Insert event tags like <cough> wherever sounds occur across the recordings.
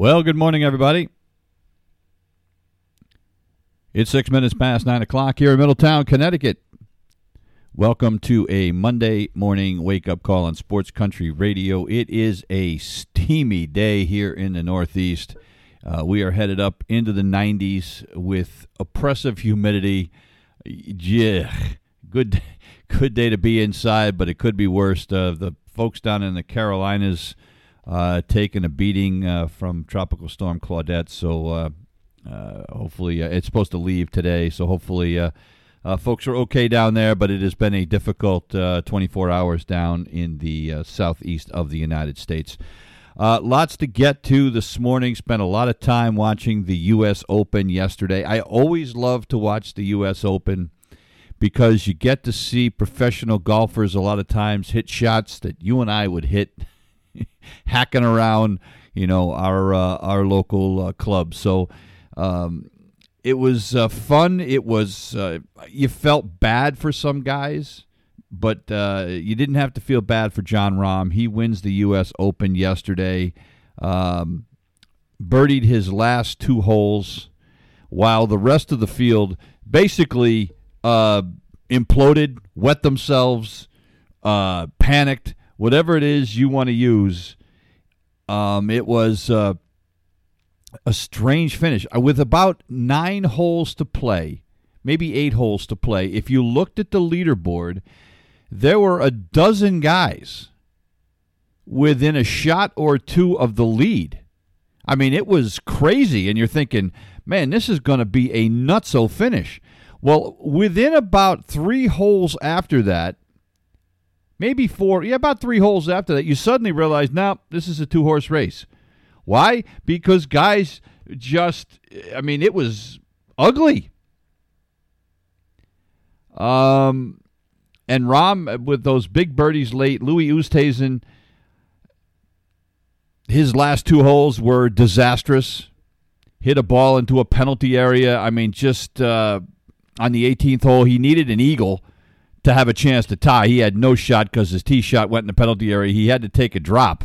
Well, good morning, everybody. It's six minutes past nine o'clock here in Middletown, Connecticut. Welcome to a Monday morning wake up call on Sports Country Radio. It is a steamy day here in the Northeast. Uh, we are headed up into the 90s with oppressive humidity. Yeah, good, <laughs> good day to be inside, but it could be worse. Uh, the folks down in the Carolinas uh, taking a beating uh, from Tropical Storm Claudette. So uh, uh hopefully uh, it's supposed to leave today. So hopefully folks are okay down there. But it has been a difficult 24 hours down in the southeast of the United States. lots to get to this morning. Spent a lot of time watching the U.S. Open yesterday. I always love to watch the U.S. Open because you get to see professional golfers a lot of times hit shots that you and I would hit <laughs> hacking around, you know, our uh, our local uh, club. So um, it was uh, fun. It was uh, you felt bad for some guys, but uh, you didn't have to feel bad for Jon Rahm. He wins the U.S. Open yesterday. Um, birdied his last two holes, while the rest of the field basically uh, imploded, wet themselves, panicked whatever it is you want to use. Um, it was uh, a strange finish uh, with about nine holes to play, maybe eight holes to play. If you looked at the leaderboard, there were a dozen guys within a shot or two of the lead. I mean, it was crazy, and you're thinking, man, this is going to be a nutso finish. Well, within about three holes after that, maybe four, yeah, about three holes after that, you suddenly realize, now nah, this is a two horse race. Why? Because guys just, I mean, it was ugly. Um, and Rahm with those big birdies late, Louis Oosthuizen, his last two holes were disastrous. Hit a ball into a penalty area. I mean, just uh, on the 18th hole, he needed an eagle to have a chance to tie. He had no shot because his tee shot went in the penalty area. He had to take a drop,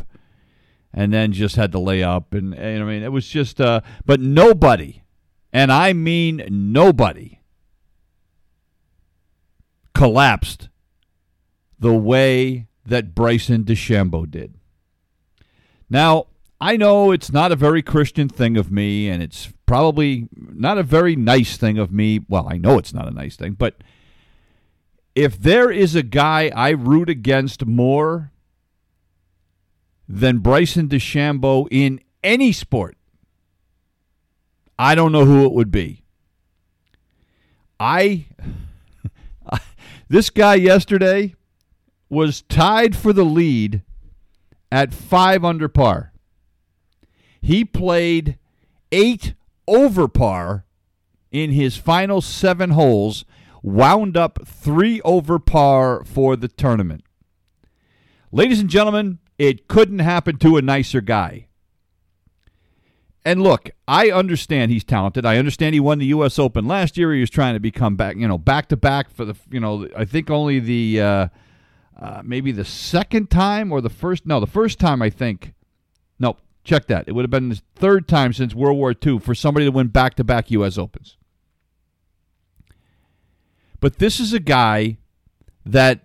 and then just had to lay up. And, and I mean, it was just. Uh, but nobody, and I mean nobody, collapsed the way that Bryson DeChambeau did. Now, I know it's not a very Christian thing of me, and it's probably not a very nice thing of me. Well, I know it's not a nice thing, but if there is a guy I root against more than Bryson DeChambeau in any sport, I don't know who it would be. I <laughs> this guy yesterday was tied for the lead at 5 under par. He played 8 over par in his final 7 holes wound up three over par for the tournament. Ladies and gentlemen, it couldn't happen to a nicer guy. And look, I understand he's talented. I understand he won the U.S. Open last year. He was trying to become back, you know, back to back for the, you know, I think only the, uh, uh, maybe the second time or the first, no, the first time I think. Nope, check that. It would have been the third time since World War II for somebody to win back to back U.S. Opens. But this is a guy that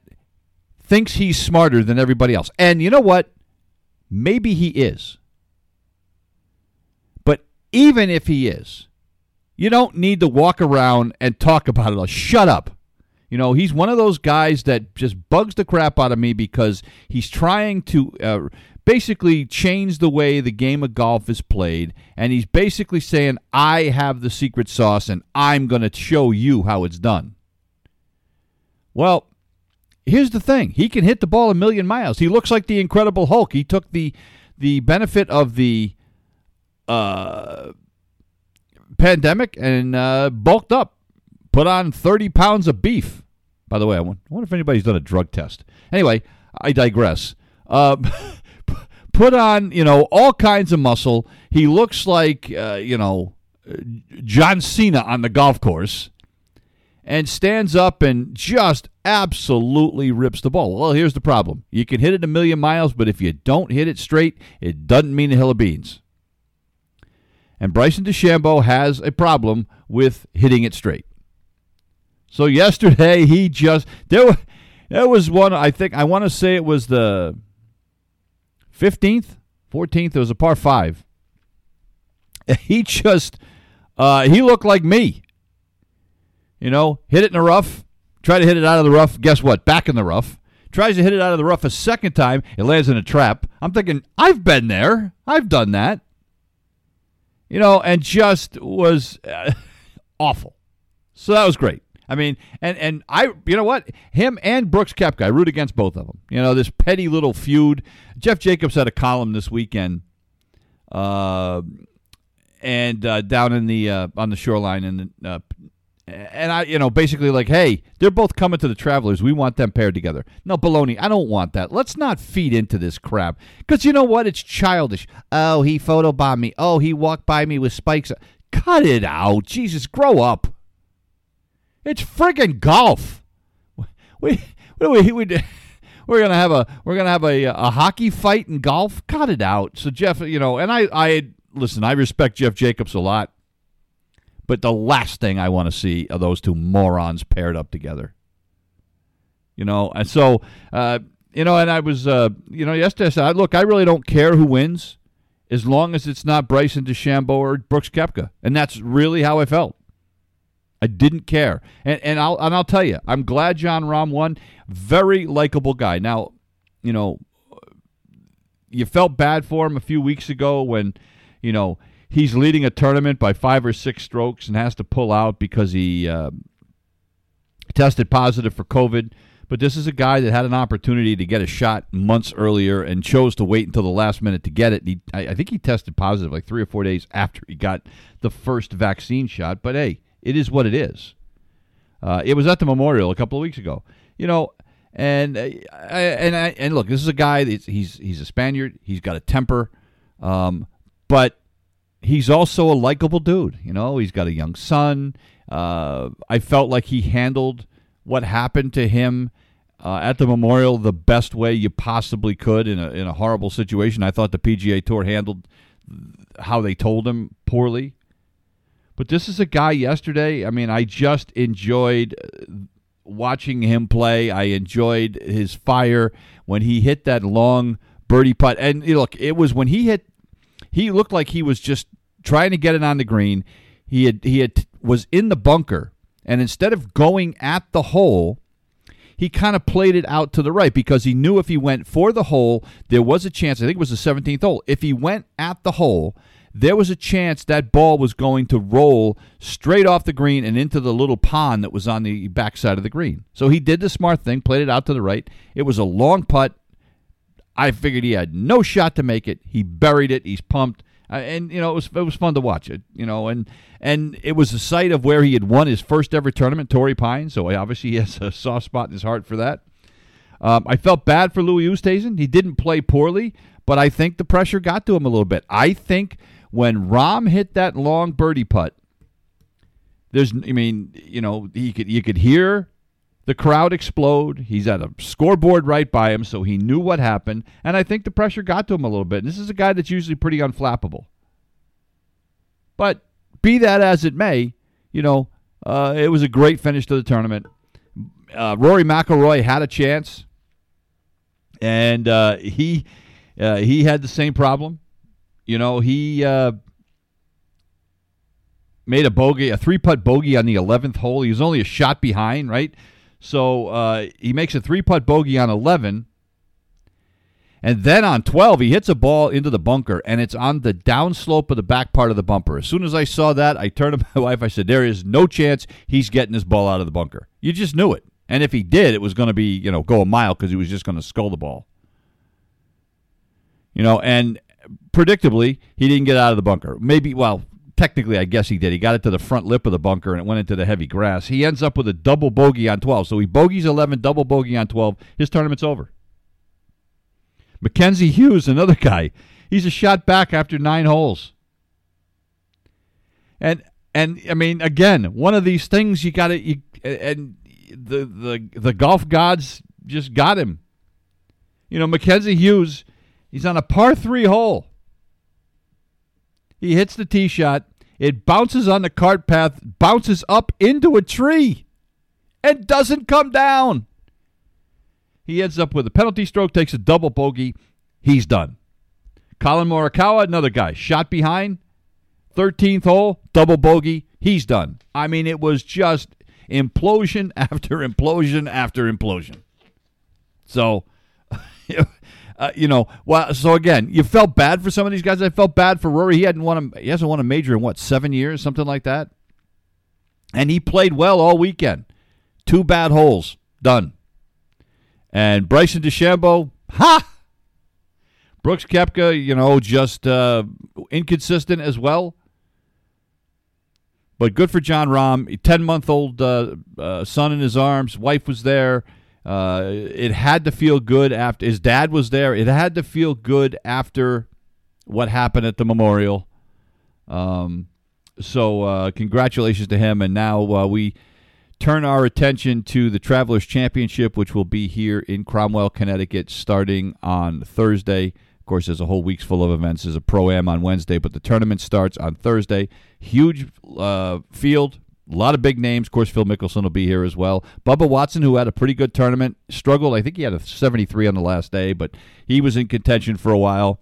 thinks he's smarter than everybody else. And you know what? Maybe he is. But even if he is, you don't need to walk around and talk about it. Shut up. You know, he's one of those guys that just bugs the crap out of me because he's trying to uh, basically change the way the game of golf is played. And he's basically saying, I have the secret sauce and I'm going to show you how it's done. Well, here's the thing he can hit the ball a million miles. He looks like the Incredible Hulk. He took the, the benefit of the uh, pandemic and uh, bulked up, put on 30 pounds of beef. By the way, I wonder if anybody's done a drug test. Anyway, I digress. Uh, <laughs> put on, you know, all kinds of muscle. He looks like, uh, you know, John Cena on the golf course and stands up and just absolutely rips the ball. Well, here's the problem. You can hit it a million miles, but if you don't hit it straight, it doesn't mean a hill of beans. And Bryson DeChambeau has a problem with hitting it straight. So yesterday he just there there was one I think I want to say it was the 15th, 14th, it was a par 5. <laughs> He just uh, he looked like me. You know, hit it in the rough, try to hit it out of the rough, guess what? Back in the rough. Tries to hit it out of the rough a second time, it lands in a trap. I'm thinking, I've been there. I've done that you know, and just was uh, <laughs> awful. So that was great. I mean, and and I, you know what, him and Brooks Koepka, I root against both of them. You know, this petty little feud. Jeff Jacobs had a column this weekend, uh, and uh, down in the uh, on the shoreline, and uh, and I, you know, basically like, hey, they're both coming to the Travelers. We want them paired together. No, baloney. I don't want that. Let's not feed into this crap because you know what? It's childish. Oh, he photobombed me. Oh, he walked by me with spikes. Cut it out. Jesus, grow up. It's friggin' golf. <laughs> We, we, we, we, we're gonna have a we're gonna have a a hockey fight in golf. Cut it out. So Jeff, you know, and I I listen. I respect Jeff Jacobs a lot. But the last thing I want to see are those two morons paired up together. You know, and so, uh, you know, and I was, uh, you know, yesterday I said, look, I really don't care who wins as long as it's not Bryson DeChambeau or Brooks Koepka. And that's really how I felt. I didn't care. And, and, I'll, and I'll tell you, I'm glad Jon Rahm won. Very likable guy. Now, you know, you felt bad for him a few weeks ago when, you know, he's leading a tournament by five or six strokes and has to pull out because he uh, tested positive for COVID. But this is a guy that had an opportunity to get a shot months earlier and chose to wait until the last minute to get it. He, I, I think he tested positive like three or four days after he got the first vaccine shot. But hey, it is what it is. Uh, it was at the Memorial a couple of weeks ago. You know, and uh, and I, and look, this is a guy. He's he's a Spaniard. He's got a temper, um, but he's also a likable dude. You know, he's got a young son. Uh, I felt like he handled what happened to him uh, at the memorial the best way you possibly could in a in a horrible situation. I thought the PGA Tour handled how they told him poorly. But this is a guy yesterday. I mean, I just enjoyed uh, watching him play. I enjoyed his fire when he hit that long birdie putt. And look, it was when he hit he looked like he was just trying to get it on the green. He had he had was in the bunker, and instead of going at the hole, he kind of played it out to the right because he knew if he went for the hole, there was a chance. I think it was the 17th hole. If he went at the hole, there was a chance that ball was going to roll straight off the green and into the little pond that was on the backside of the green. So he did the smart thing, played it out to the right. It was a long putt. I figured he had no shot to make it. He buried it. He's pumped. Uh, and you know it was it was fun to watch it. You know, and and it was the site of where he had won his first ever tournament, Torrey Pines. So obviously he has a soft spot in his heart for that. Um, I felt bad for Louis Oosthuizen. He didn't play poorly, but I think the pressure got to him a little bit. I think when Rahm hit that long birdie putt, there's I mean you know he could you could hear the crowd explode. He's at a scoreboard right by him, so he knew what happened. And I think the pressure got to him a little bit. And this is a guy that's usually pretty unflappable. But be that as it may, you know, uh, it was a great finish to the tournament. Uh, Rory McIlroy had a chance, and uh, he uh, he had the same problem. You know, he uh, made a bogey, a three putt bogey on the eleventh hole. He was only a shot behind, right? So uh, he makes a three putt bogey on 11. And then on 12, he hits a ball into the bunker, and it's on the downslope of the back part of the bumper. As soon as I saw that, I turned to my <laughs> wife. I said, There is no chance he's getting this ball out of the bunker. You just knew it. And if he did, it was going to be, you know, go a mile because he was just going to skull the ball. You know, and predictably, he didn't get out of the bunker. Maybe, well, technically, I guess he did. He got it to the front lip of the bunker and it went into the heavy grass. He ends up with a double bogey on 12. So he bogeys 11, double bogey on 12. His tournament's over. Mackenzie Hughes, another guy. He's a shot back after nine holes. And and I mean, again, one of these things you got to and the the the golf gods just got him. You know, Mackenzie Hughes, he's on a par three hole. He hits the tee shot. It bounces on the cart path, bounces up into a tree, and doesn't come down. He ends up with a penalty stroke, takes a double bogey. He's done. Collin Morikawa, another guy, shot behind, 13th hole, double bogey. He's done. I mean, it was just implosion <laughs> after implosion after implosion. So, <laughs> uh, you know, well, so again, you felt bad for some of these guys. I felt bad for Rory. He hadn't won a, he hasn't won a major in what seven years, something like that. And he played well all weekend. Two bad holes, done. And Bryson DeChambeau, ha! Brooks Koepka, you know, just uh, inconsistent as well. But good for Jon Rahm. 10 month old uh, uh, son in his arms. Wife was there. Uh, it had to feel good after his dad was there. It had to feel good after what happened at the memorial. Um, so, uh, congratulations to him. And now uh, we turn our attention to the Travelers Championship, which will be here in Cromwell, Connecticut, starting on Thursday. Of course, there's a whole week's full of events. There's a pro am on Wednesday, but the tournament starts on Thursday. Huge uh, field, a lot of big names. Of course, Phil Mickelson will be here as well. Bubba Watson, who had a pretty good tournament, struggled. I think he had a 73 on the last day, but he was in contention for a while.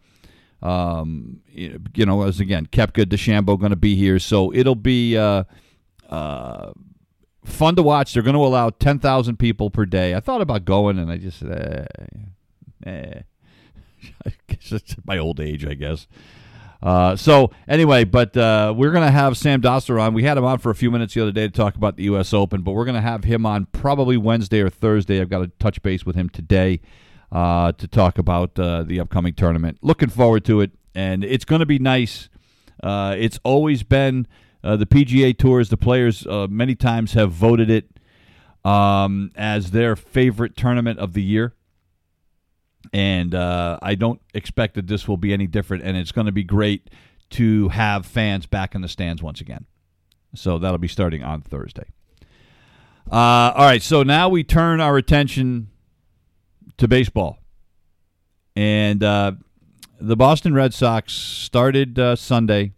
Um, you know, as again, Koepka, DeChambeau going to be here, so it'll be uh, uh, fun to watch. They're going to allow 10,000 people per day. I thought about going, and I just, eh, <laughs> eh. Guess my old age, I guess. Uh, so anyway, but uh, we're going to have Sam Dostler on. We had him on for a few minutes the other day to talk about the U.S. Open, but we're going to have him on probably Wednesday or Thursday. I've got to touch base with him today uh, to talk about uh, the upcoming tournament. Looking forward to it, and it's going to be nice. Uh, it's always been uh, the PGA Tours. The players many times have voted it um, as their favorite tournament of the year and uh, I don't expect that this will be any different. And it's going to be great to have fans back in the stands once again. So that'll be starting on Thursday. Uh, all right, so now we turn our attention to baseball, and uh, the Boston Red Sox started uh, Sunday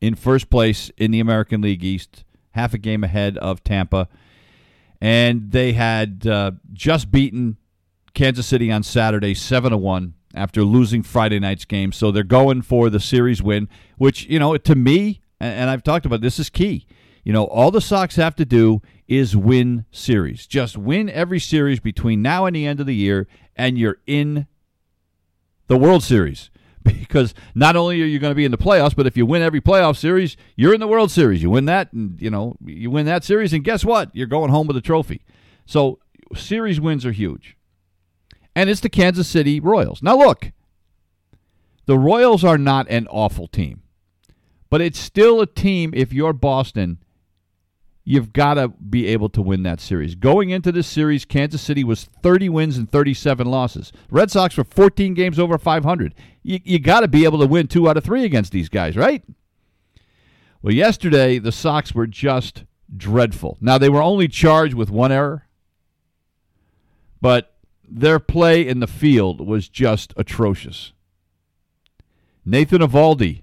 in first place in the American League East, half a game ahead of Tampa, and they had uh, just beaten Kansas City on Saturday, seven to one after losing Friday night's game. So they're going for the series win, which you know to me, and I've talked about this is key. You know, all the Sox have to do is win series. Just win every series between now and the end of the year, and you're in the World Series. <laughs> Because not only are you going to be in the playoffs, but if you win every playoff series, you're in the World Series. You win that, and you know you win that series, and guess what? You're going home with a trophy. So series wins are huge and it's the Kansas City Royals. Now, look, the Royals are not an awful team, but it's still a team, if you're Boston, you've got to be able to win that series. Going into this series, Kansas City was 30 wins and 37 losses. Red Sox were 14 games over 500. You, you got to be able to win two out of three against these guys, right? Well, yesterday, the Sox were just dreadful. Now, they were only charged with one error, but their play in the field was just atrocious. Nathan Eovaldi,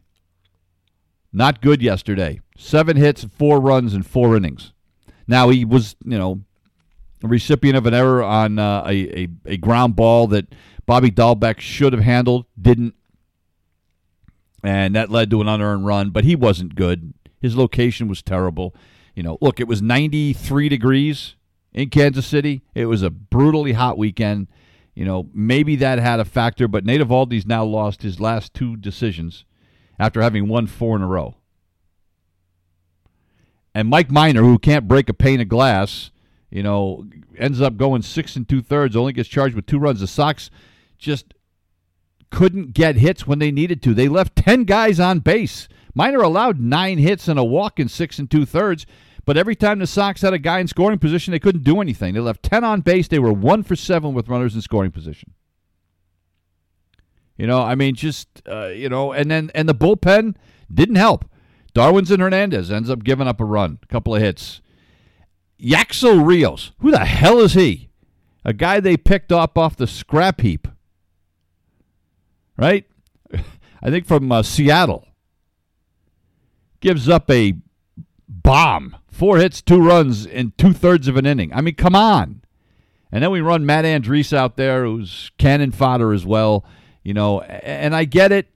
not good yesterday. Seven hits, four runs, and four innings. Now he was, you know, a recipient of an error on uh, a, a, a ground ball that Bobby Dalbec should have handled, didn't, and that led to an unearned run. But he wasn't good. His location was terrible. You know, look, it was 93 degrees in Kansas City. It was a brutally hot weekend. You know, maybe that had a factor, but Nate Eovaldi's now lost his last two decisions after having won four in a row. And Mike Minor, who can't break a pane of glass, you know, ends up going six and two thirds, only gets charged with two runs. The Sox just couldn't get hits when they needed to. They left 10 guys on base. Minor allowed nine hits and a walk in six and two thirds, but every time the Sox had a guy in scoring position, they couldn't do anything. They left 10 on base. They were one for seven with runners in scoring position. You know, I mean, just, uh, you know, and then, and the bullpen didn't help. Darwinzon Hernandez ends up giving up a run, a couple of hits. Yacksel Rios, who the hell is he? A guy they picked up off the scrap heap right? <laughs> I think from uh, Seattle. Gives up a bomb. Four hits, two runs in two thirds of an inning. I mean, come on. And then we run Matt Andriese out there, who's cannon fodder as well. You know, and I get it.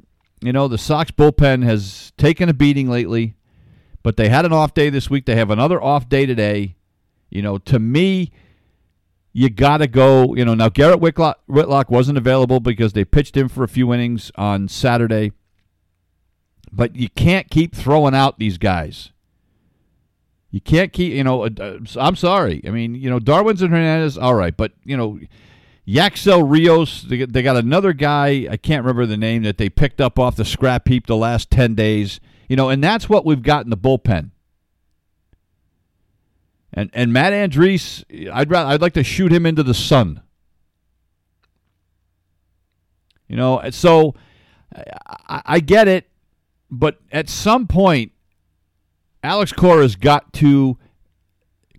You know, the Sox bullpen has taken a beating lately, but they had an off day this week. They have another off day today. You know, to me, you got to go. You know, now Garrett Whitlock, Whitlock wasn't available because they pitched him for a few innings on Saturday. But you can't keep throwing out these guys. You can't keep, you know, uh, uh I'm sorry. I mean, you know, Darwinzon Hernandez, all right. But, you know, Yacksel Rios, they, they got another guy, I can't remember the name, that they picked up off the scrap heap the last 10 days. You know, and that's what we've got in the bullpen. And and Matt Andriese, I'd rather, I'd like to shoot him into the sun. You know, so I, I get it, but at some point, Alex Cora's got to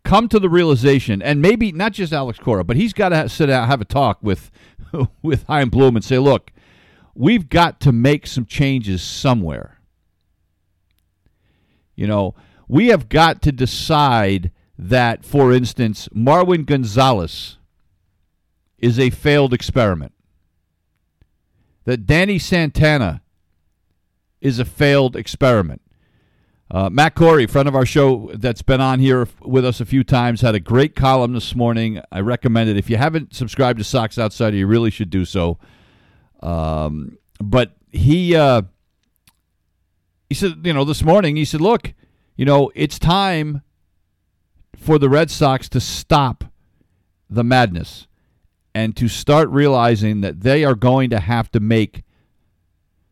come to the realization, and maybe not just Alex Cora, but he's got to sit down, have a talk with <laughs> with Chaim Bloom, and say, look, we've got to make some changes somewhere. You know, we have got to decide that, for instance, Marwin Gonzalez is a failed experiment, that Danny Santana is a failed experiment. Uh, Matt Corey, friend of our show that's been on here with us a few times, had a great column this morning. I recommend it. If you haven't subscribed to Sox Outsider, you really should do so. Um, but he uh, he said, you know, this morning he said, look, you know, it's time for the Red Sox to stop the madness and to start realizing that they are going to have to make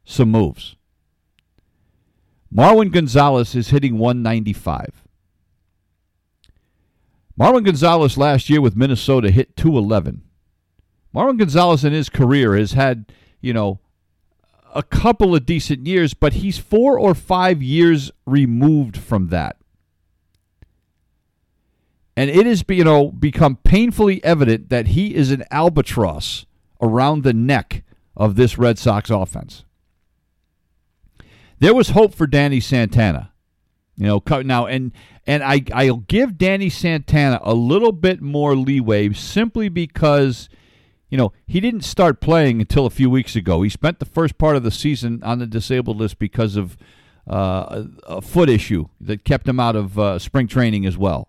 some moves. Marwin Gonzalez is hitting 195. Marwin Gonzalez last year with Minnesota hit 211. Marwin Gonzalez in his career has had, you know, a couple of decent years, but he's four or five years removed from that. And it has you know become painfully evident that he is an albatross around the neck of this Red Sox offense. There was hope for Danny Santana. You know, now and and I I'll give Danny Santana a little bit more leeway simply because you know, he didn't start playing until a few weeks ago. He spent the first part of the season on the disabled list because of uh, a, foot issue that kept him out of uh, spring training as well.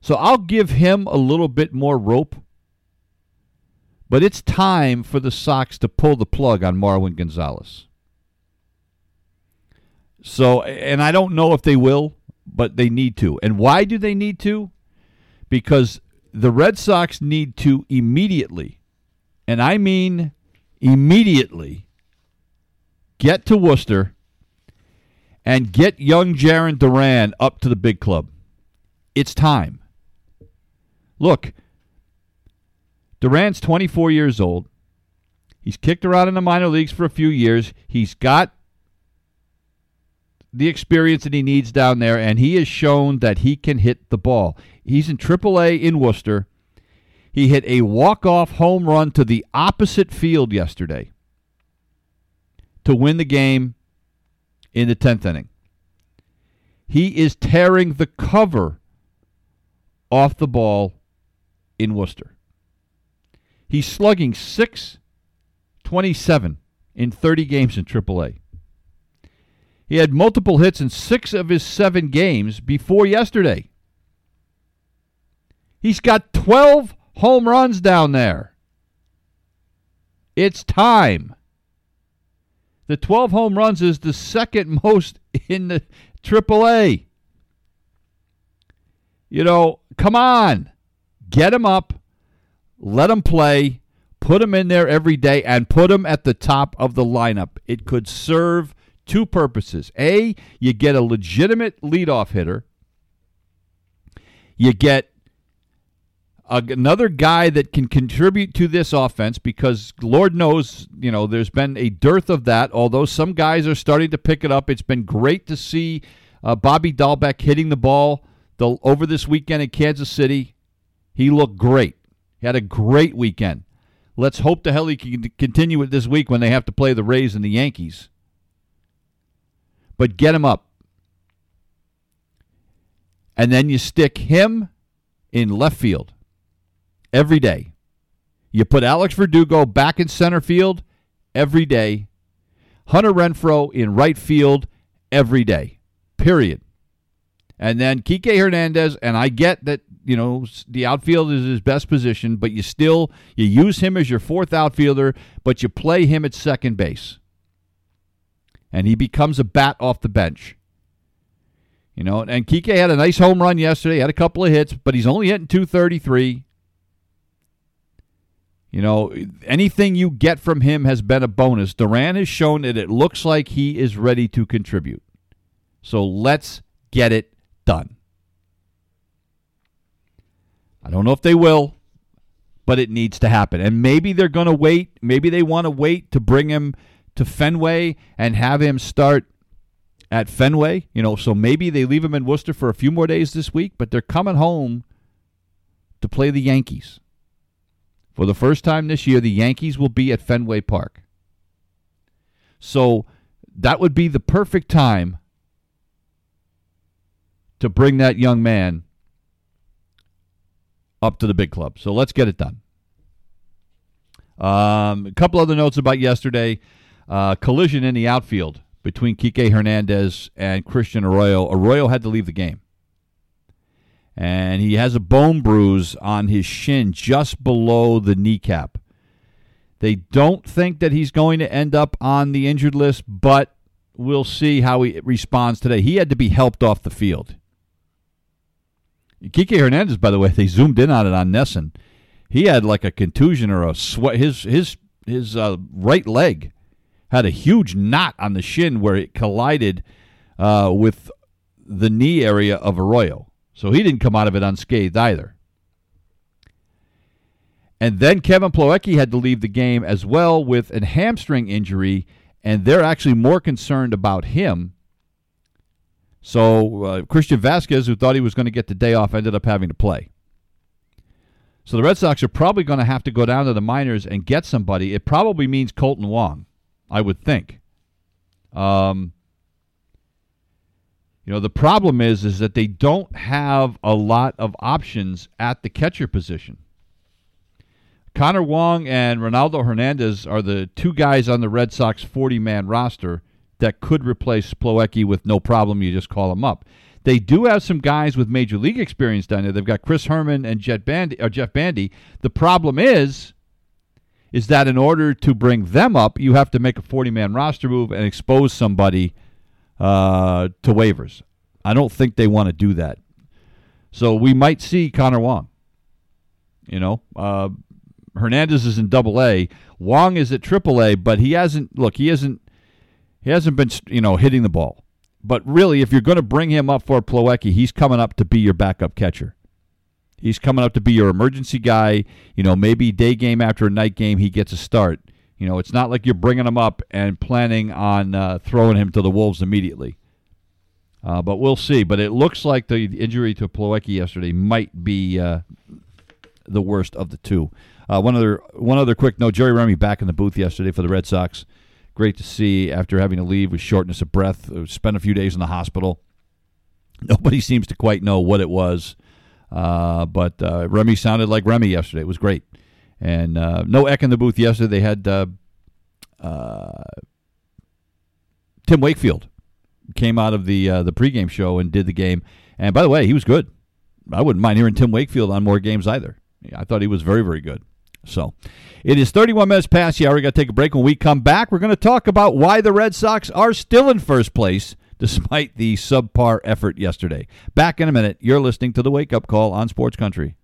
So I'll give him a little bit more rope. But it's time for the Sox to pull the plug on Marwin Gonzalez. So, and I don't know if they will, but they need to. And why do they need to? Because the Red Sox need to immediately, and I mean immediately, get to Worcester and get young Jarren Duran up to the big club. It's time. Look, Duran's 24 years old. He's kicked around in the minor leagues for a few years. He's got the experience that he needs down there, and he has shown that he can hit the ball. He's in AAA in Worcester. He hit a walk-off home run to the opposite field yesterday to win the game in the 10th inning. He is tearing the cover off the ball in Worcester. He's slugging 627 in 30 games in AAA. He had multiple hits in six of his seven games before yesterday. He's got 12 home runs down there. It's time. The 12 home runs is the second <laughs> most in the AAA. You know, come on. Get him up. Let him play. Put him in there every day and put him at the top of the lineup. It could serve two purposes. A, you get a legitimate leadoff hitter. You get another guy that can contribute to this offense because Lord knows, you know, there's been a dearth of that. Although some guys are starting to pick it up, it's been great to see uh, Bobby Dalbec hitting the ball the, over this weekend in Kansas City. He looked great. He had a great weekend. Let's hope the hell he can continue it this week when they have to play the Rays and the Yankees. But get him up. And then you stick him in left field every day. You put Alex Verdugo back in center field every day. Hunter Renfroe in right field every day. Period. And then Kike Hernandez, and I get that, you know, the outfield is his best position, but you still you use him as your fourth outfielder, but you play him at second base. And he becomes a bat off the bench. You know, and Kike had a nice home run yesterday, had a couple of hits, but he's only hitting 233. You know, anything you get from him has been a bonus. Duran has shown that it looks like he is ready to contribute. So let's get it done. I don't know if they will, but it needs to happen. And maybe they're going to wait. Maybe they want to wait to bring him to Fenway and have him start at Fenway. You know, so maybe they leave him in Worcester for a few more days this week, but they're coming home to play the Yankees. For the first time this year, the Yankees will be at Fenway Park. So that would be the perfect time to bring that young man up to the big club. So let's get it done. Um, a couple other notes about yesterday uh, collision in the outfield between Kike Hernandez and Christian Arroyo. Arroyo had to leave the game and he has a bone bruise on his shin just below the kneecap. They don't think that he's going to end up on the injured list, but we'll see how he responds today. He had to be helped off the field. Kike Hernandez, by the way, <laughs> they zoomed in on it on NESN. He had like a contusion or a sweat. His his his uh, right leg had a huge knot on the shin where it collided uh, with the knee area of Arroyo. So he didn't come out of it unscathed either. And then Kevin Plawecki had to leave the game as well with a hamstring injury, and they're actually more concerned about him. So uh, Christian Vasquez, who thought he was going to get the day off, ended up having to play. So the Red Sox are probably going to have to go down to the minors and get somebody. It probably means Colton Wong, I would think. Um, you know, the problem is is that they don't have a lot of options at the catcher position. Connor Wong and Ronaldo Hernandez are the two guys on the Red Sox 40-man roster that could replace Plawecki with no problem. You just call them up. They do have some guys with major league experience down there. They've got Chris Herrmann and Jet Bandy, or Jeff Bandy. The problem is, is that in order to bring them up, you have to make a 40-man roster move and expose somebody – uh, to waivers. I don't think they want to do that. So we might see Connor Wong. You know, uh, Hernandez is in Double A. Wong is at Triple A, but he hasn't. Look, he hasn't. He hasn't been, you know, hitting the ball. But really, if you're going to bring him up for Plawecki, he's coming up to be your backup catcher. He's coming up to be your emergency guy. You know, maybe day game after a night game, he gets a start. You know, it's not like you're bringing him up and planning on uh, throwing him to the wolves immediately. Uh, but we'll see. But it looks like the injury to Plawecki yesterday might be uh, the worst of the two. Uh, one other one other quick note: Jerry Remy back in the booth yesterday for the Red Sox. Great to see after having to leave with shortness of breath. Spent a few days in the hospital. Nobody seems to quite know what it was, uh, but Remy sounded like Remy yesterday. It was great. And uh, no Eck in the booth yesterday. They had uh, uh, Tim Wakefield came out of the uh, the pregame show and did the game. And by the way, he was good. I wouldn't mind hearing Tim Wakefield on more games either. I thought he was very very good. So it is 31 minutes past the hour. We got to take a break. When we come back, we're going to talk about why the Red Sox are still in first place despite the subpar effort yesterday. Back in a minute. You're listening to the Wake Up Call on Sports Country.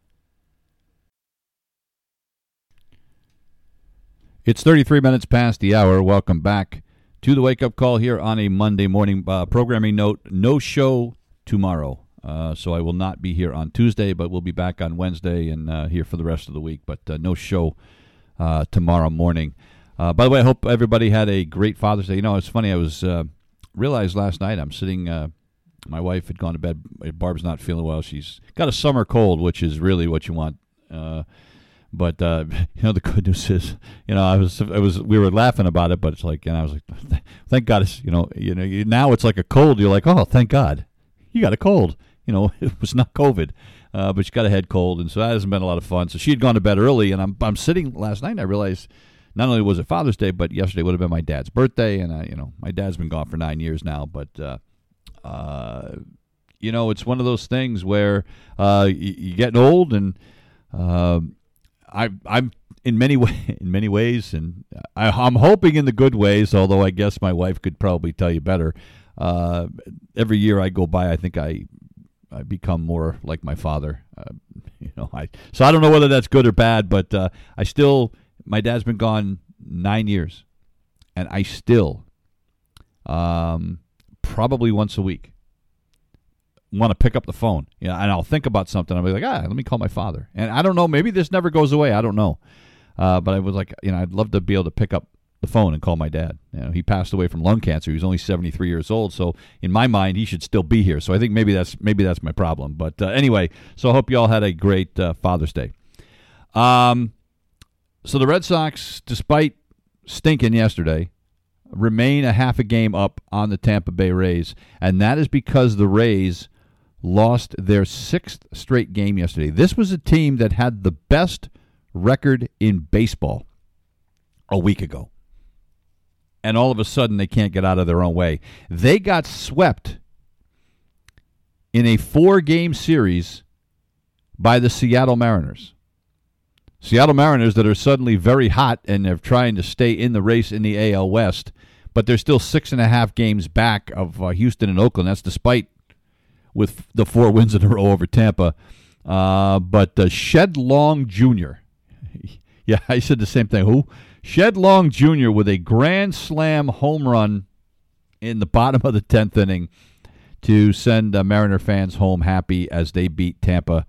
It's 33 minutes past the hour. Welcome back to the Wake Up Call here on a Monday morning. Uh, programming note no show tomorrow. Uh, so I will not be here on Tuesday, but we'll be back on Wednesday and uh, here for the rest of the week. But uh, no show uh, tomorrow morning. Uh, by the way, I hope everybody had a great Father's Day. You know, it's funny. I was uh, realized last night. I'm sitting. Uh, my wife had gone to bed. Barb's not feeling well. She's got a summer cold, which is really what you want. Uh, but uh, <laughs> you know, the good news is, you know, I was, I was, we were laughing about it, but it's like, and I was like, <laughs> thank God, it's, you know, you know, now it's like a cold. You're like, oh, thank God, you got a cold you know, <laughs> it was not COVID, uh, but she got a head cold, and so that hasn't been a lot of fun. So she had gone to bed early, and I'm I'm sitting last night, and I realized not only was it Father's Day, but yesterday would have been my dad's birthday, and I, you know, my dad's been gone for nine years now, but. Uh, uh, you know, it's one of those things where uh, you, are getting old, and uh, I, I'm in many <laughs> way, in many ways, and I, am hoping in the good ways. Although I guess my wife could probably tell you better. Uh, every year I go by, I think I I become more like my father. Uh, <laughs> you know, I so I don't know whether that's good or bad, but uh, I still my dad's been gone nine years, and I still, um, probably once a week, want to pick up the phone. You know, and I'll think about something. I'll be like, ah, let me call my father. And I don't know, maybe this never goes away. I don't know, uh, but I was like, you know, I'd love to be able to pick up the phone and call my dad. You know, he passed away from lung cancer. He was only 73 years old, so in my mind, he should still be here. So I think maybe that's maybe that's my problem. But uh, anyway, so I hope you all had a great uh, Father's Day. Um, so the Red Sox, despite stinking yesterday, remain a half a game up on the Tampa Bay Rays, and that is because the Rays lost their sixth straight game yesterday. This was a team that had the best record in baseball a week ago and all of a sudden they can't get out of their own way. They got swept in a four game series by the Seattle Mariners. Seattle Mariners that are suddenly very hot and they're trying to stay in the race in the AL West, but they're still six and a half games back of uh, Houston and Oakland. That's despite with the four <laughs> wins in a row over Tampa. Uh, but uh, Shed Long Jr. <laughs> yeah, I said the same thing. Who? Shed Long Jr. with a grand slam home run in the bottom of the 10th inning to send uh, Mariner fans home happy as they beat Tampa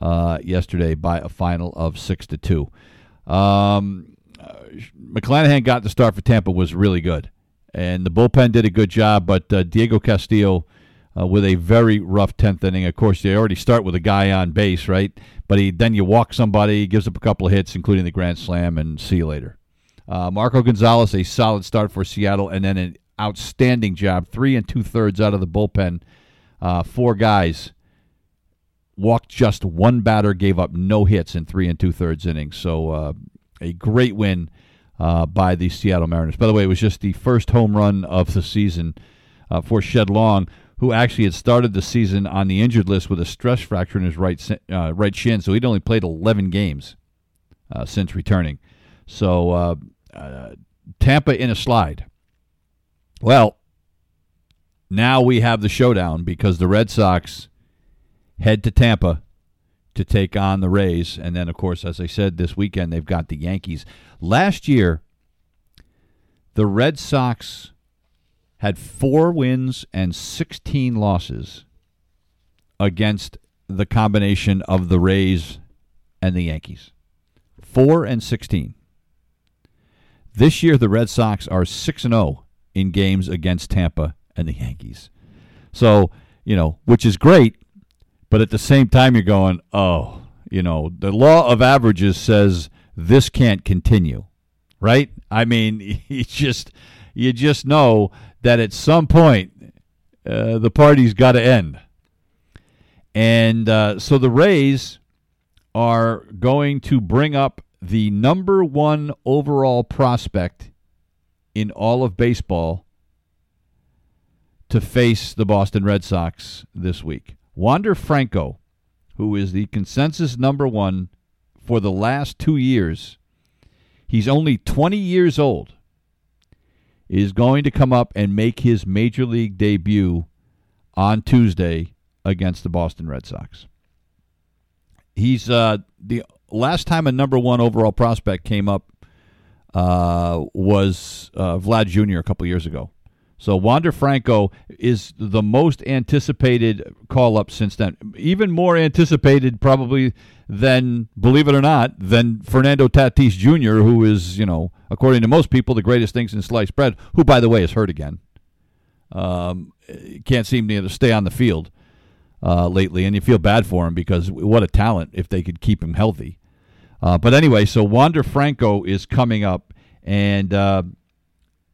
uh, yesterday by a final of 6 to 2. Um, McClanahan got the start for Tampa was really good. And the bullpen did a good job, but uh, Diego Castillo uh, with a very rough 10th inning. Of course, they already start with a guy on base, right? But he then you walk somebody, gives up a couple of hits, including the grand slam, and see you later. Uh, Marco Gonzalez, a solid start for Seattle, and then an outstanding job. Three and two thirds out of the bullpen. Uh, four guys walked just one batter, gave up no hits in three and two thirds innings. So uh, a great win uh, by the Seattle Mariners. By the way, it was just the first home run of the season uh, for Shed Long, who actually had started the season on the injured list with a stress fracture in his right uh, right shin. So he'd only played 11 games since returning. So uh, Tampa in a slide. Well, now we have the showdown because the Red Sox head to Tampa to take on the Rays. And then, of course, as I said, this weekend they've got the Yankees. Last year, the Red Sox had four wins and 16 losses against the combination of the Rays and the Yankees. Four and 16. This year, the Red Sox are 6 0 in games against Tampa and the Yankees. So, you know, which is great, but at the same time, you're going, oh, you know, the law of averages says this can't continue, right? I mean, <laughs> you just you just know that at some point uh, the party's got to end, and uh, so the Rays are going to bring up the number one overall prospect in all of baseball to face the Boston Red Sox this week. Wander Franco, who is the consensus number one for the last two years, he's only 20 years old, is going to come up and make his major league debut on Tuesday against the Boston Red Sox. He's uh, the last time a number one overall prospect came up uh, was uh, Vlad Jr. a couple years ago. So Wander Franco is the most anticipated call up since then. Even more anticipated, probably, than, believe it or not, than Fernando Tatis Jr., who is, you know, according to most people, the greatest things in sliced bread, who, by the way, is hurt again. Um, can't seem to stay on the field uh, lately, and you feel bad for him because what a talent if they could keep him healthy. Uh, but anyway, so Wander Franco is coming up, and uh,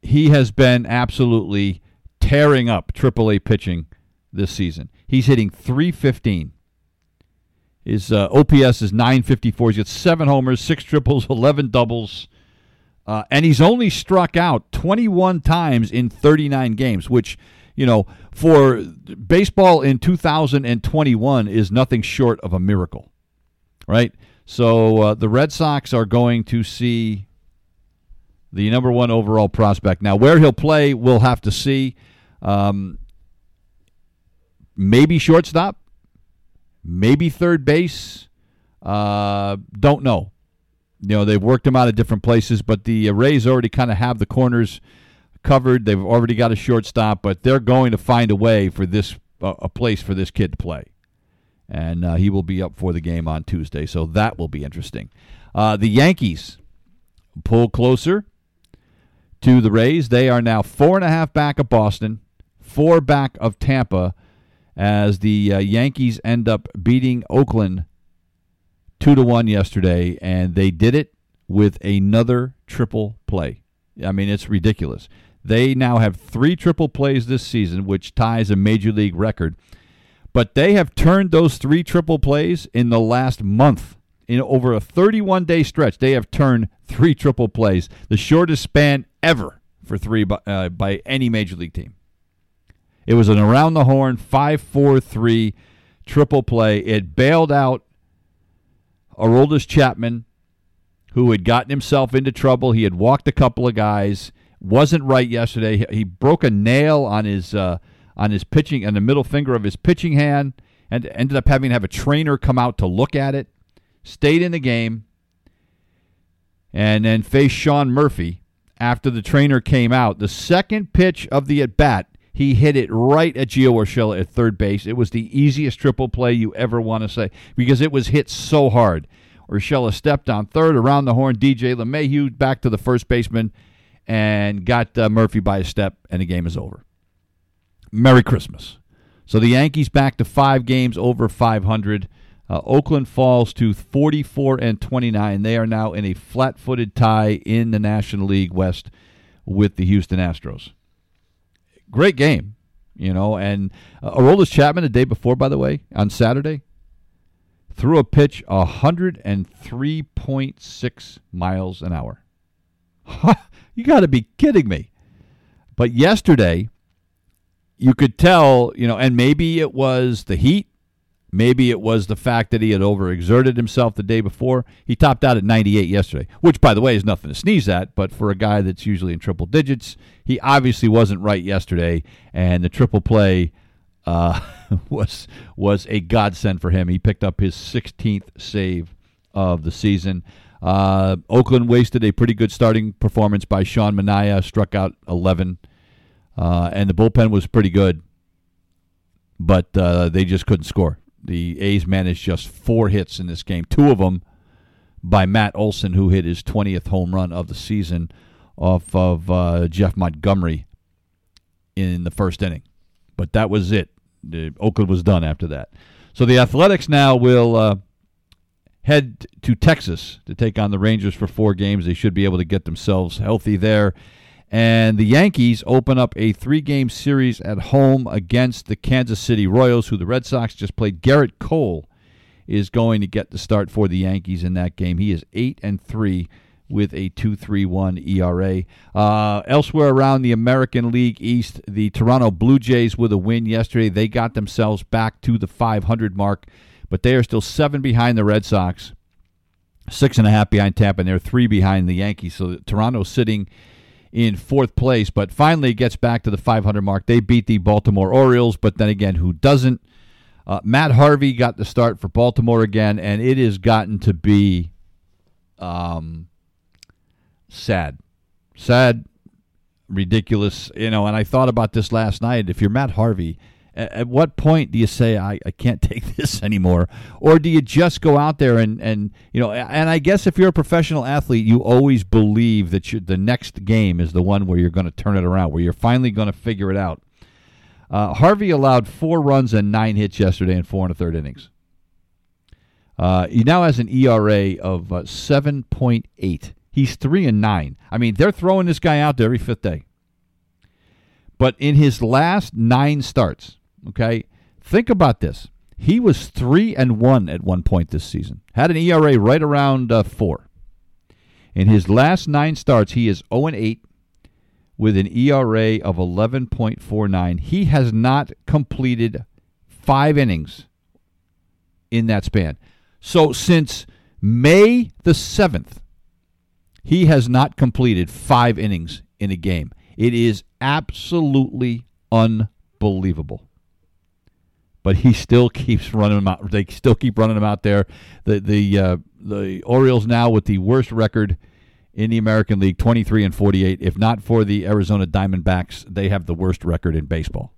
he has been absolutely tearing up AAA pitching this season. He's hitting 315. His uh, OPS is 954. He's got seven homers, six triples, <laughs> 11 doubles. Uh, and he's only struck out 21 times in 39 games, which, you know, for baseball in 2021 is nothing short of a miracle, right? So uh, the Red Sox are going to see the number one overall prospect. Now, where he'll play, we'll have to see. Um, maybe shortstop, maybe third base. Uh, don't know. You know, they've worked him out at different places, but the Rays already kind of have the corners covered. They've already got a shortstop, but they're going to find a way for this uh, a place for this kid to play, and uh, he will be up for the game on Tuesday, so that will be interesting. Uh, the Yankees pull closer to the Rays. They are now four and a half back of Boston, four back of Tampa, as the uh, Yankees end up beating Oakland two to one yesterday, and they did it with another triple play. I mean, it's ridiculous. They now have three triple plays this season, which ties a major league record. But they have turned those three triple plays in the last month in over a 31 day stretch, they have turned three triple plays, the shortest span ever for three by, uh, by any major league team. It was an around the horn 5 4 3 triple play. It bailed out Aroldis Chapman, who had gotten himself into trouble. He had walked a couple of guys, wasn't right yesterday. He broke a nail on his uh, on his pitching and the middle finger of his pitching hand, and ended up having to have a trainer come out to look at it stayed in the game, and then faced Sean Murphy after the trainer came out. The second pitch of the at bat, he hit it right at Gio Urshela at third base. It was the easiest triple play you ever want to say because it was hit so hard. Urshela stepped on third around the horn. DJ LeMahieu back to the first baseman and got uh, Murphy by a step, and the game is over. Merry Christmas. So the Yankees back to five games over 500. Uh, Oakland falls to 44 and 29. They are now in a flat-footed tie in the National League West with the Houston Astros. Great game, you know. And uh, Aroldis Chapman the day before, by the way, on Saturday, threw a pitch 103.6 miles an hour. <laughs> you got to be kidding me! But yesterday, you could tell, you know, and maybe it was the heat Maybe it was the fact that he had overexerted himself the day before. He topped out at 98 yesterday, which, by the way, is nothing to sneeze at. But for a guy that's usually in triple digits, he obviously wasn't right yesterday, and the triple play uh, <laughs> was was a godsend for him. He picked up his 16th save of the season. Uh, Oakland wasted a pretty good starting performance by Sean Manaea, struck out 11, uh, and the bullpen was pretty good, but uh, they just couldn't score the A's managed just four hits in this game, two of them by Matt Olson, who hit his 20th home run of the season off of uh, Jeff Montgomery in the first inning. But that was it. The, Oakland was done after that. So the Athletics now will uh, head to Texas to take on the Rangers for four games. They should be able to get themselves healthy there. And the Yankees open up a three game series at home against the Kansas City Royals, who the Red Sox just played. Gerrit Cole is going to get the start for the Yankees in that game. He is 8 and 3 with a 2.31 ERA. Uh, elsewhere around the American League East, the Toronto Blue Jays with a win yesterday. They got themselves back to the 500 mark, but they are still seven behind the Red Sox Six and a half behind Tampa, and they're three behind the Yankees. So Toronto's sitting in fourth place, but finally gets back to the 500 mark. They beat the Baltimore Orioles, but then again, who doesn't? Uh, Matt Harvey got the start for Baltimore again, and it has gotten to be um, sad. Sad, ridiculous. You know, and I thought about this last night. If you're Matt Harvey, at, at what point do you say I, I can't <laughs> take this anymore, or do you just go out there and and you know? And I guess if you're a professional athlete, you always believe that the next game is the one where you're going to turn it around, where you're finally going to figure it out. Uh, Harvey allowed four runs and nine hits yesterday in four and a third innings. Uh, he now has an ERA of uh, 7.8. He's three and nine. I mean, they're throwing this guy out there every fifth day. But in his last nine starts, okay, think about this. He was three and one at one point this season. Had an ERA right around uh, four. In his last nine starts, he is 0 and 8 with an ERA of 11.49. He has not completed five innings in that span. So since May the 7th, he has not completed five innings in a game. It is absolutely unbelievable. But he still keeps running them out. They still keep running them out there. The the uh, the Orioles now with the worst record in the American League, 23 and 48. If not for the Arizona Diamondbacks, they have the worst record in baseball.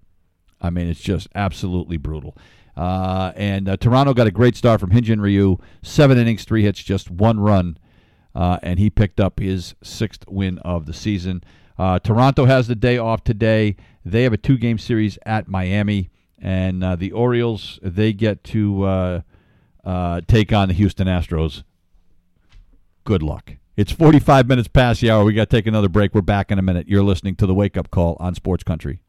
I mean, it's just absolutely brutal. Uh, and uh, Toronto got a great start from Hyun-Jin Ryu. Seven innings, three hits, just one run uh, and he picked up his sixth win of the season. Uh, Toronto has the day off today. They have a two game series at Miami, and uh, the Orioles they get to uh, uh, take on the Houston Astros. Good luck. It's 45 minutes past the hour. We got to take another break. We're back in a minute. You're listening to the Wake Up Call on Sports Country.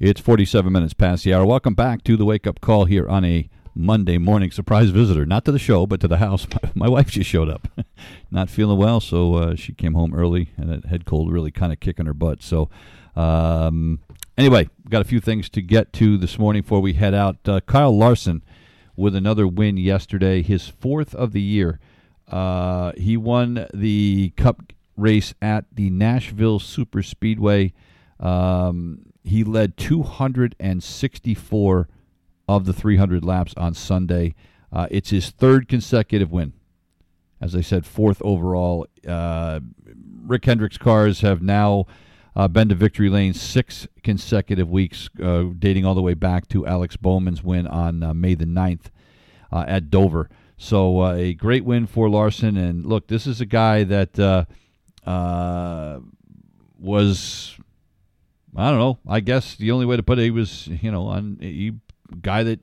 It's 47 minutes past the hour. Welcome back to the Wake Up Call here on a Monday morning surprise visitor, not to the show, but to the house. <laughs> My, wife just showed up, <laughs> not feeling well, so uh, she came home early, and a head cold really kind of kicking her butt. So, um, anyway, got a few things to get to this morning before we head out. Uh, Kyle Larson with another win yesterday, his fourth of the year. Uh, he won the Cup race at the Nashville Super Speedway. Um, he led 264 of the 300 laps on Sunday. Uh, it's his third consecutive win. As I said, fourth overall. Uh, Rick Hendrick's cars have now uh, been to victory lane six consecutive weeks, uh, dating all the way back to Alex Bowman's win on uh, May the 9th uh, at Dover. So a great win for Larson. And look, this is a guy that was I don't know. I guess the only way to put it, he was, you know, on he guy that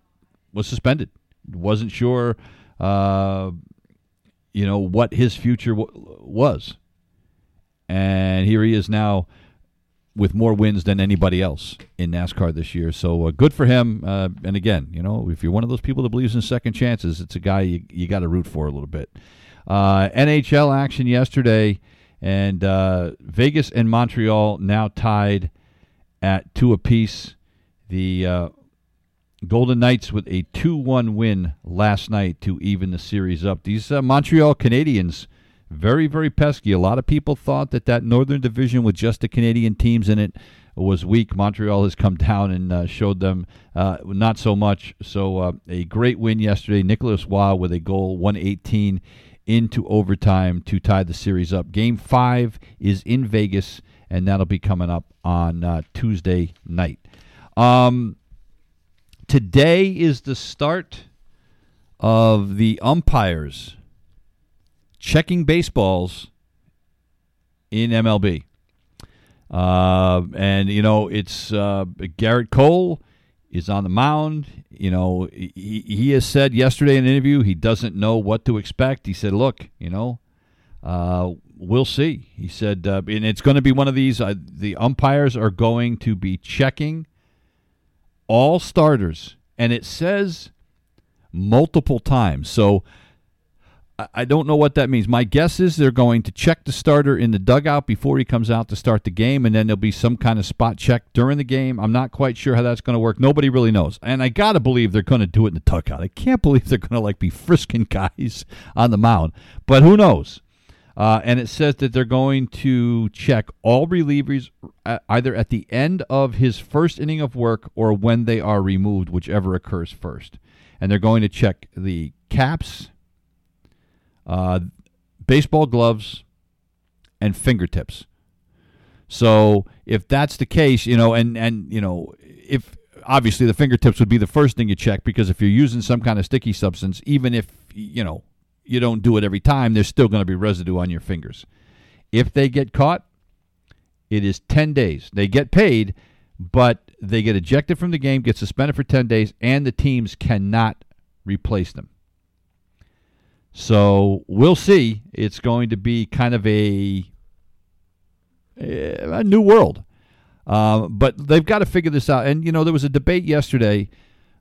was suspended. Wasn't sure, uh, you know, what his future w- was. And here he is now with more wins than anybody else in NASCAR this year. So uh, good for him. Uh, and again, you know, if you're one of those people that believes in second chances, it's a guy you, you got to root for a little bit. Uh, NHL action yesterday, and uh, Vegas and Montreal now tied at two apiece. The uh, Golden Knights with a 2 1 win last night to even the series up. These uh, Montreal Canadiens, very, very pesky. A lot of people thought that that Northern Division with just the Canadian teams in it was weak. Montreal has come <laughs> down and uh, showed them uh, not so much. So uh, a great win yesterday. Nicolas Roy with a goal, 118 into overtime to tie the series up. Game five is in Vegas, and that'll be coming up on uh, Tuesday night. Um, today is the start of the umpires checking baseballs in MLB. Uh, and, you know, it's uh, Gerrit Cole is on the mound. You know, he, he has said yesterday in an interview he doesn't know what to expect. He said, look, you know, uh, we'll see. He said, uh, and it's going to be one of these. Uh, the umpires are going to be checking all starters, and it says multiple times. So I don't know what that means. My guess is they're going to check the starter in the dugout before he comes out to start the game, and then there'll be some kind of spot check during the game. I'm not quite sure how that's going to work. Nobody really knows. And I got to believe they're going to do it in the dugout. I can't believe they're going to like be frisking guys on the mound. But who knows? Uh, and it says that they're going to check all relievers uh, either at the end of his first inning of work or when they are removed, whichever occurs first. And they're going to check the caps, uh, baseball gloves, and fingertips. So if that's the case, you know, and and you know, if obviously the fingertips would be the first thing you check because if you're using some kind of sticky substance, even if you know you don't do it every time, there's still going to be residue on your fingers. If they get caught, it is 10 days. They get paid, but they get ejected from the game, get suspended for 10 days, and the teams cannot replace them. So we'll see. It's going to be kind of a a new world. Uh, but they've got to figure this out. And, you know, there was a debate yesterday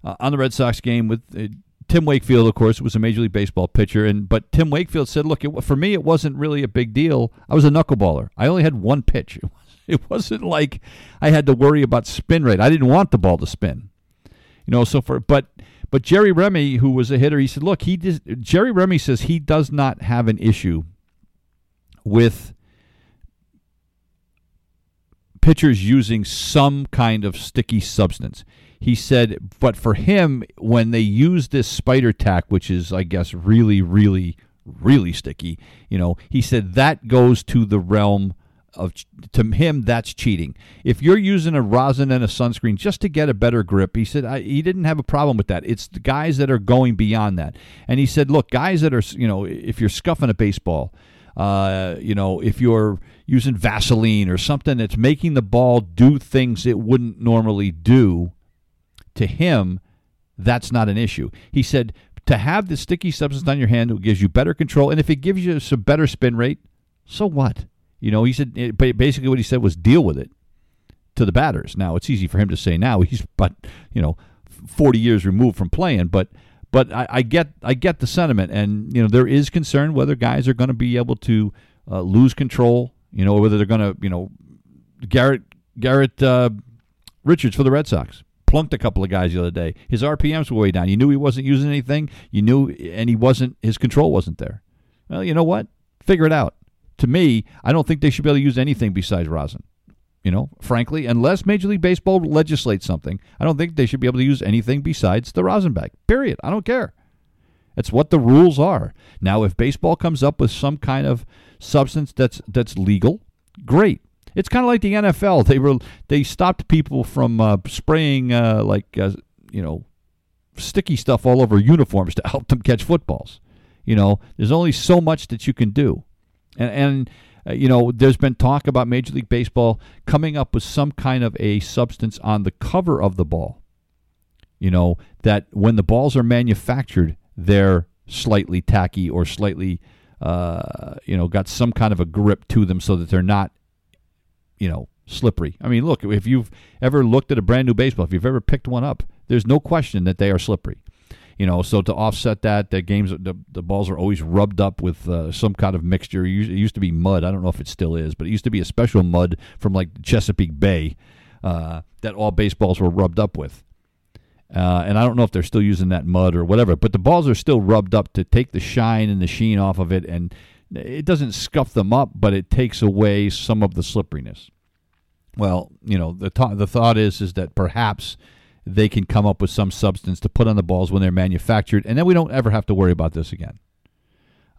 uh, on the Red Sox game with uh, Tim Wakefield, of course, was a Major League Baseball pitcher. and But Tim Wakefield said, look, it, for me, it wasn't really a big deal. I was a knuckleballer. I only had one pitch. <laughs> It wasn't like I had to worry about spin rate. I didn't want the ball to spin. You know, so for, but but Jerry Remy, who was a hitter, he said, "Look, he does, Jerry Remy says he does not have an issue with pitchers using some kind of sticky substance." He said, "But for him, when they use this spider tack, which is, I guess, really, really, really sticky, you know, he said that goes to the realm." Of to him that's cheating. If you're using a rosin and a sunscreen just to get a better grip, he said I, he didn't have a problem with that. It's the guys that are going beyond that. And he said, look, guys that are you know if you're scuffing a baseball, uh, you know if you're using Vaseline or something that's making the ball do things it wouldn't normally do, to him, that's not an issue. He said to have the sticky substance on your hand gives you better control, and if it gives you some better spin rate, so what? You know, he said eh, basically what he said was deal with it to the batters. Now it's easy for him to say now <laughs> he's but you know forty years removed from playing, but but I, I get I get the sentiment, and you know there is concern whether guys are going to be able to uh, lose control. You know, whether they're going to you know Garrett Garrett uh, Richards for the Red Sox plunked a couple of guys the other day. His RPMs were way down. You knew he wasn't using anything. You knew, and he wasn't. His control wasn't there. Well, you know what? Figure it out to me, I don't think they should be able to use anything besides rosin. You know, frankly, unless Major League Baseball legislates something, I don't think they should be able to use anything besides the rosin bag. Period. I don't care. It's what the rules are. Now, if baseball comes up with some kind of substance that's that's legal, great. It's kind of like the NFL. They were they stopped people from uh, spraying uh, like uh, you know sticky stuff all over uniforms to help them catch footballs. You know, there's only so much that you can do. And, and uh, you know, there's been talk about Major League Baseball coming up with some kind of a substance on the cover of the ball. You know, that when the balls are manufactured, they're slightly tacky or slightly, uh, you know, got some kind of a grip to them so that they're not, you know, slippery. I mean, look, if you've ever looked at a brand new baseball, if you've ever picked one up, there's no question that they are slippery. You know, so to offset that, the games, the, the balls are always rubbed up with uh, some kind of mixture. It used to be mud. I don't know if it still is, but it used to be a special mud from like Chesapeake Bay uh, that all baseballs were rubbed up with. Uh, and I don't know if they're still using that mud or whatever, but the balls are still rubbed up to take the shine and the sheen off of it, and it doesn't scuff them up, but it takes away some of the slipperiness. Well, you know, the th- the thought is is that perhaps they can come up with some substance to put on the balls when they're manufactured, and then we don't ever have to worry about this again.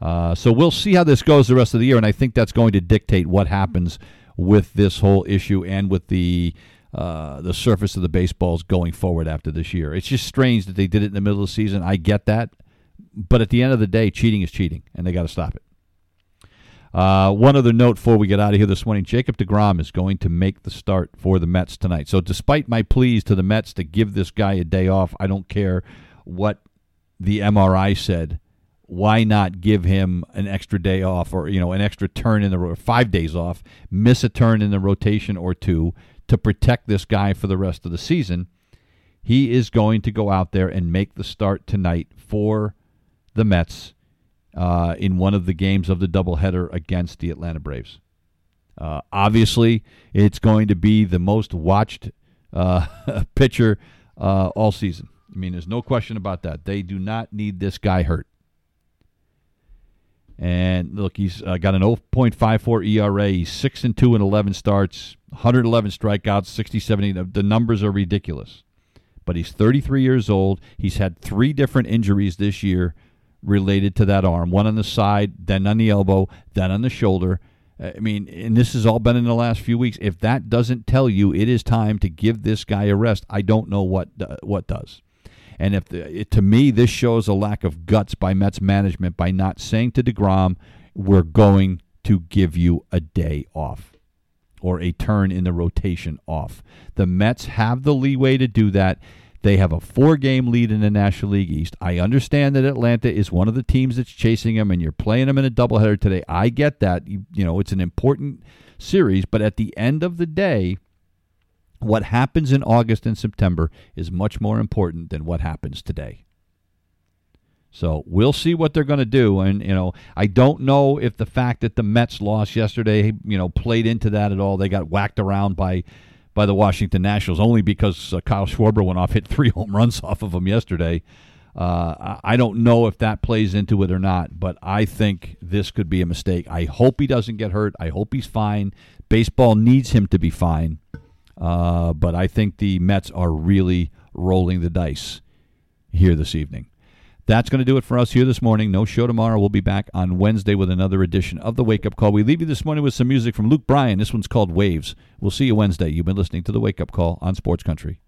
Uh, so we'll see how this goes the rest of the year, and I think that's going to dictate what happens with this whole issue and with the uh, the surface of the baseballs going forward after this year. It's just strange that they did it in the middle of the season. I get that, but at the end of the day, cheating is cheating, and they got to stop it. Uh, one other note before we get out of here this morning Jacob DeGrom is going to make the start for the Mets tonight. So, despite my pleas to the Mets to give this guy a day off, I don't care what the MRI said. Why not give him an extra day off or, you know, an extra turn in the or five days off, miss a turn in the rotation or two to protect this guy for the rest of the season? He is going to go out there and make the start tonight for the Mets uh, in one of the games of the doubleheader against the Atlanta Braves. Uh, obviously, it's going to be the most watched uh, <laughs> pitcher uh, all season. I mean, there's no question about that. They do not need this guy hurt. And look, he's uh, got an 0.54 ERA. He's six and two in 11 starts, 111 strikeouts, 67. The numbers are ridiculous. But he's 33 years old. He's had three different injuries this year related to that arm. One on the side, then on the elbow, then on the shoulder. Uh, I mean, and this has all been in the last few weeks. If that doesn't tell you it is time to give this guy a rest, I don't know what uh, what does. And if the, it, to me this shows a lack of guts by Mets management by not saying to Degrom, "We're going to give you a day off." Or a turn in the rotation off. The Mets have the leeway to do that. They have a four game lead in the National League East. I understand that Atlanta is one of the teams that's chasing them, and you're playing them in a doubleheader today. I get that. You, you know, it's an important series, but at the end of the day, what happens in August and September is much more important than what happens today. So we'll see what they're going to do, and you know, I don't know if the fact that the Mets lost yesterday, you know, played into that at all. They got whacked around by by the Washington Nationals only because uh, Kyle Schwarber went off, hit three <laughs> home runs off of them yesterday. Uh, I don't know if that plays into it or not, but I think this could be a mistake. I hope he doesn't get hurt. I hope he's fine. Baseball needs him to be fine. Uh, but I think the Mets are really rolling the dice here this evening. That's going to do it for us here this morning. No show tomorrow. We'll be back on Wednesday with another edition of the Wake Up Call. We leave you this morning with some music from Luke Bryan. This one's called Waves. We'll see you Wednesday. You've been listening to the Wake Up Call on Sports Country.